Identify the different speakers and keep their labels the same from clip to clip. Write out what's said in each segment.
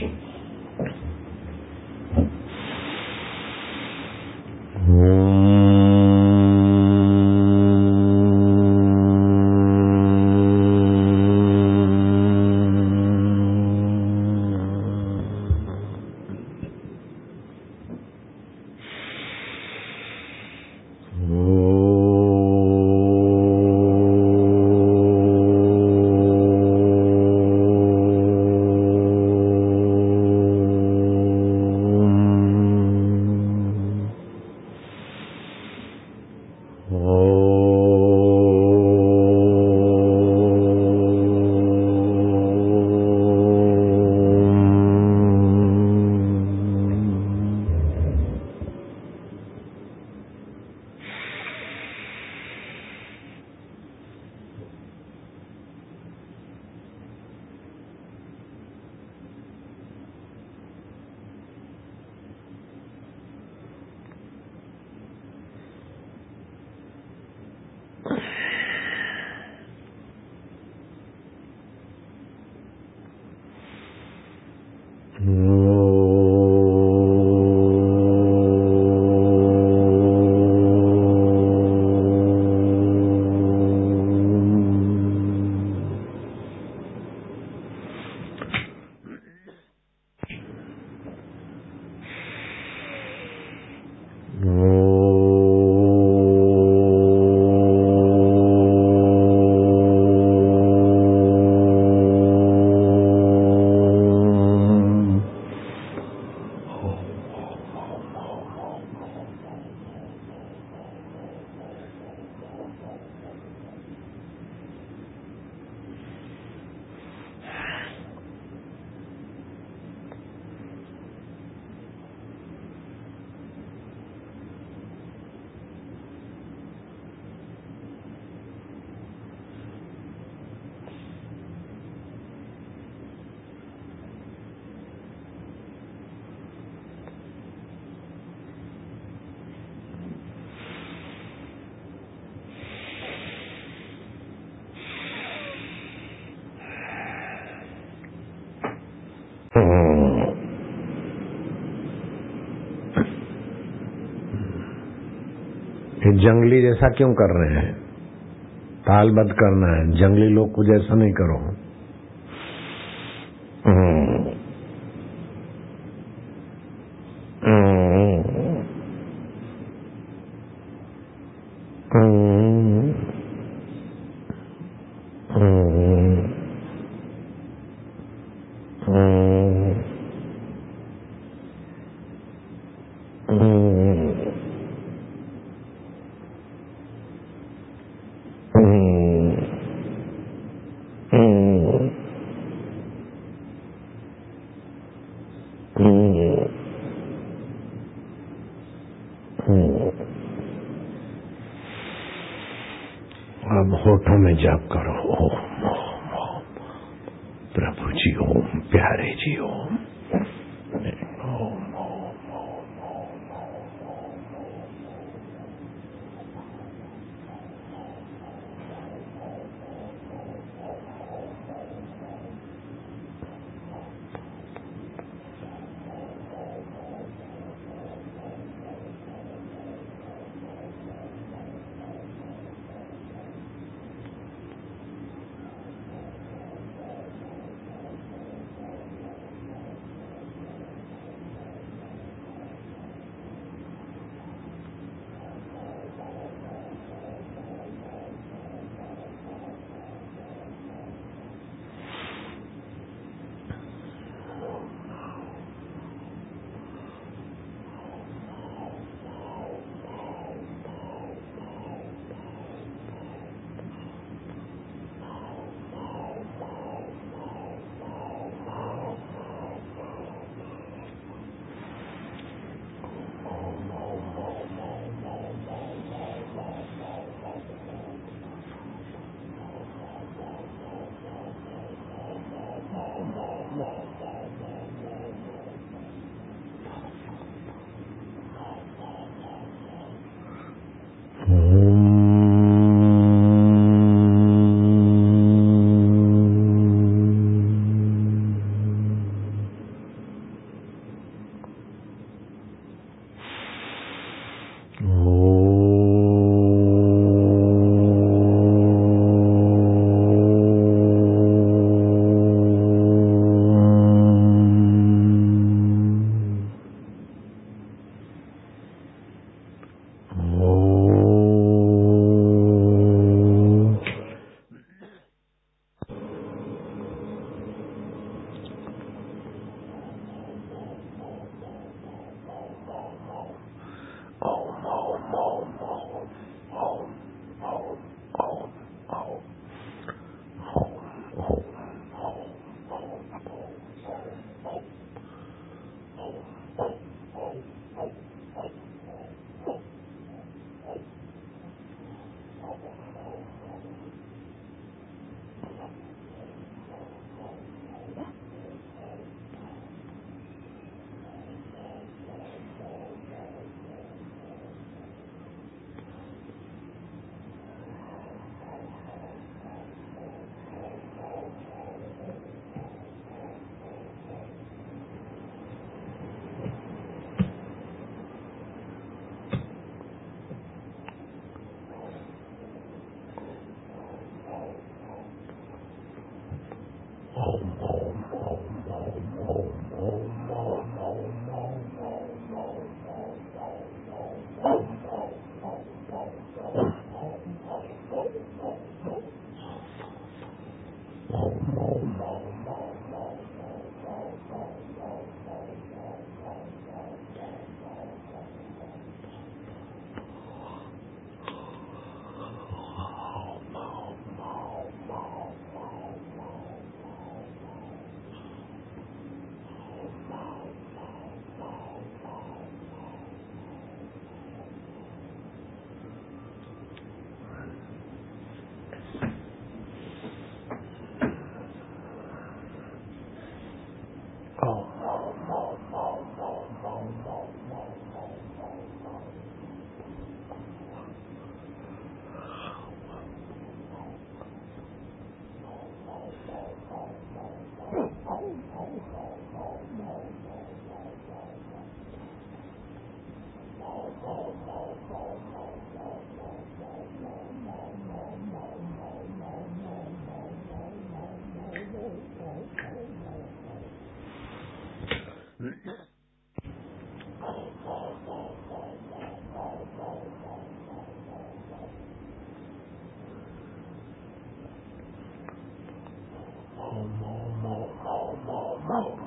Speaker 1: much. हम्म। जंगली जैसा क्यों कर रहे हैं तालबद्ध करना है जंगली लोग को जैसा नहीं करो जाप करो ओम ओम ओम प्रभु जी ओम प्यारे जी ओम Wow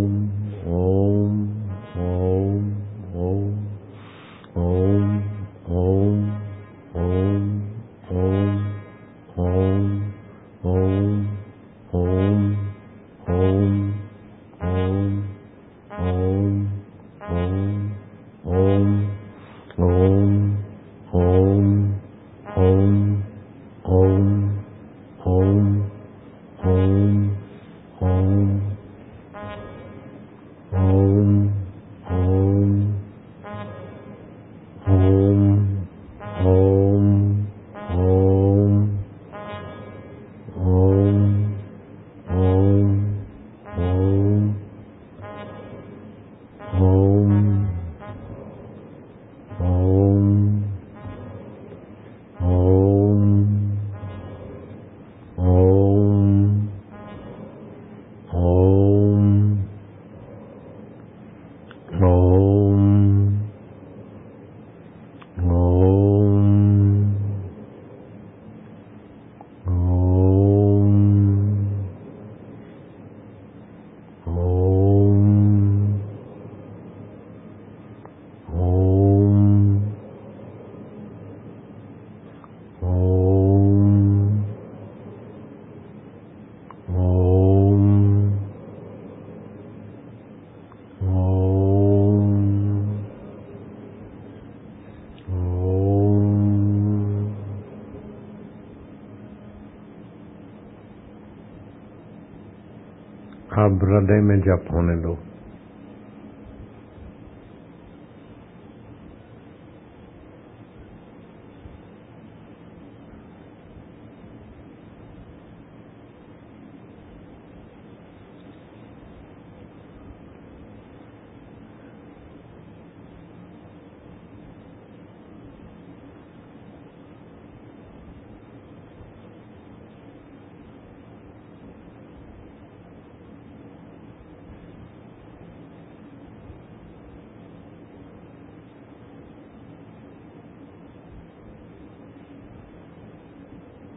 Speaker 1: Om, Om, Om, Om. अब हृदय में जप होने दो